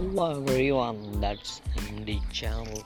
Hello everyone, that's MD channel.